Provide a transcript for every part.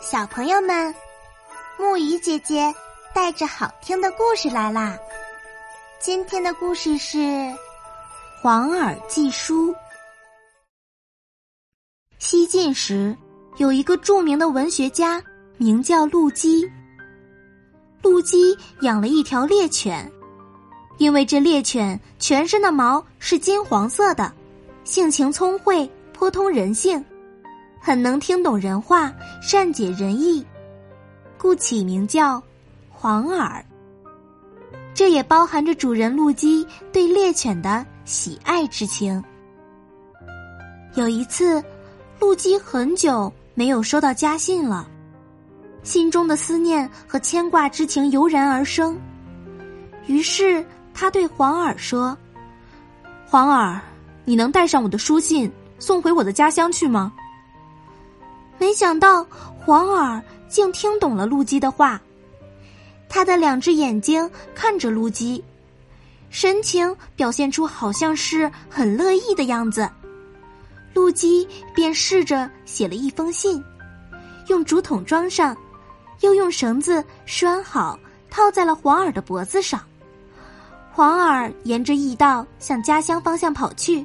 小朋友们，木鱼姐姐带着好听的故事来啦！今天的故事是《黄耳寄书》。西晋时，有一个著名的文学家，名叫陆机。陆机养了一条猎犬，因为这猎犬全身的毛是金黄色的，性情聪慧，颇通人性。很能听懂人话，善解人意，故起名叫黄耳。这也包含着主人陆基对猎犬的喜爱之情。有一次，陆基很久没有收到家信了，心中的思念和牵挂之情油然而生。于是他对黄耳说：“黄耳，你能带上我的书信送回我的家乡去吗？”没想到黄耳竟听懂了陆基的话，他的两只眼睛看着陆基，神情表现出好像是很乐意的样子。陆基便试着写了一封信，用竹筒装上，又用绳子拴好，套在了黄耳的脖子上。黄耳沿着驿道向家乡方向跑去，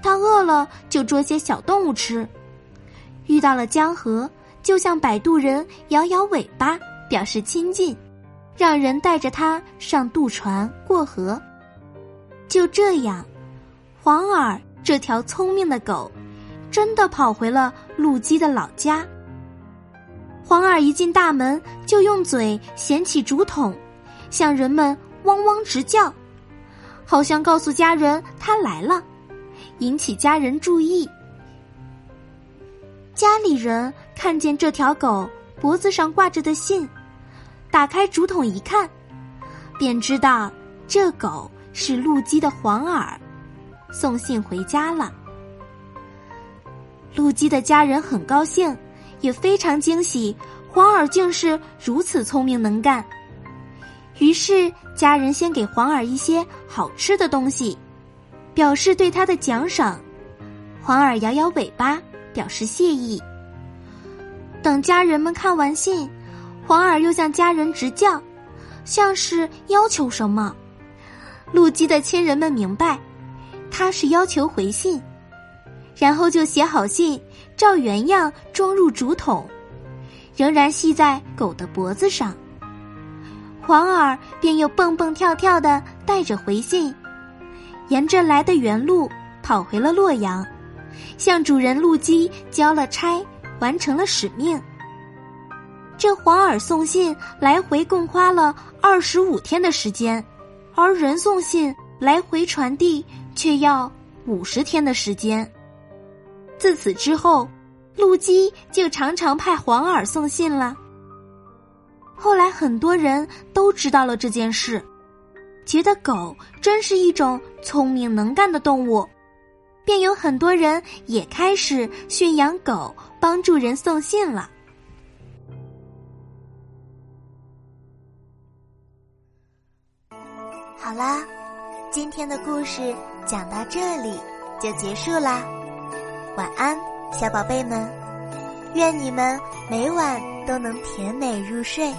他饿了就捉些小动物吃。遇到了江河，就向摆渡人摇摇尾巴，表示亲近，让人带着他上渡船过河。就这样，黄耳这条聪明的狗，真的跑回了陆基的老家。黄耳一进大门，就用嘴衔起竹筒，向人们汪汪直叫，好像告诉家人他来了，引起家人注意。家里人看见这条狗脖子上挂着的信，打开竹筒一看，便知道这狗是陆基的黄耳，送信回家了。陆基的家人很高兴，也非常惊喜，黄耳竟是如此聪明能干。于是家人先给黄耳一些好吃的东西，表示对他的奖赏。黄耳摇摇尾巴。表示谢意。等家人们看完信，黄耳又向家人直叫，像是要求什么。陆基的亲人们明白，他是要求回信，然后就写好信，照原样装入竹筒，仍然系在狗的脖子上。黄耳便又蹦蹦跳跳的带着回信，沿着来的原路跑回了洛阳。向主人陆基交了差，完成了使命。这黄耳送信来回共花了二十五天的时间，而人送信来回传递却要五十天的时间。自此之后，陆基就常常派黄耳送信了。后来很多人都知道了这件事，觉得狗真是一种聪明能干的动物。便有很多人也开始驯养狗，帮助人送信了。好啦，今天的故事讲到这里就结束啦，晚安，小宝贝们，愿你们每晚都能甜美入睡。